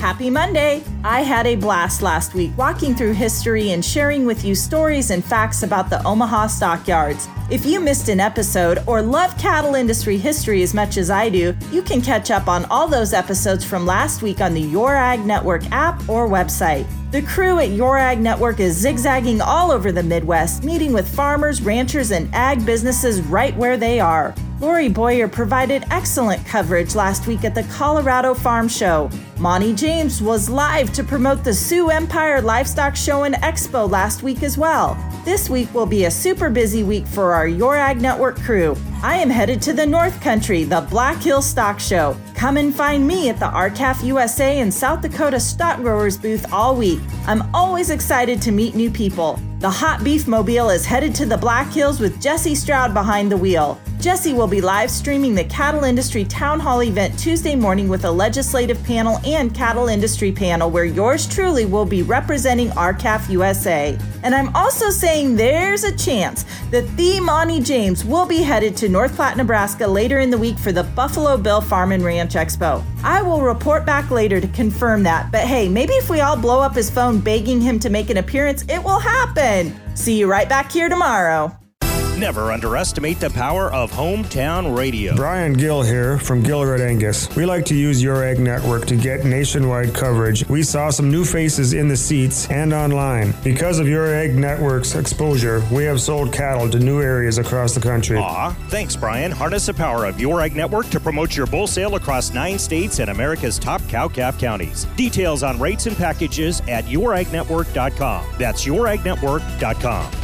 Happy Monday! I had a blast last week walking through history and sharing with you stories and facts about the Omaha stockyards. If you missed an episode or love cattle industry history as much as I do, you can catch up on all those episodes from last week on the Your Ag Network app or website. The crew at Your Ag Network is zigzagging all over the Midwest, meeting with farmers, ranchers, and ag businesses right where they are. Lori Boyer provided excellent coverage last week at the Colorado Farm Show. Monty James was live to promote the Sioux Empire Livestock Show and Expo last week as well. This week will be a super busy week for our Your Ag Network crew. I am headed to the North Country, the Black Hill Stock Show. Come and find me at the R-CALF USA and South Dakota Stock Growers booth all week. I'm always excited to meet new people. The Hot Beef Mobile is headed to the Black Hills with Jesse Stroud behind the wheel. Jesse will be live streaming the cattle industry town hall event Tuesday morning with a legislative panel and cattle industry panel where yours truly will be representing R-CALF USA. And I'm also saying there's a chance that the Monty James will be headed to North Platte, Nebraska later in the week for the Buffalo Bill Farm and Ranch Expo. I will report back later to confirm that, but hey, maybe if we all blow up his phone begging him to make an appearance, it will happen. See you right back here tomorrow. Never underestimate the power of hometown radio. Brian Gill here from Gill Red Angus. We like to use Your Ag Network to get nationwide coverage. We saw some new faces in the seats and online. Because of Your Ag Network's exposure, we have sold cattle to new areas across the country. Aw, thanks, Brian. Harness the power of Your Ag Network to promote your bull sale across nine states and America's top cow calf counties. Details on rates and packages at youragnetwork.com. That's youragnetwork.com.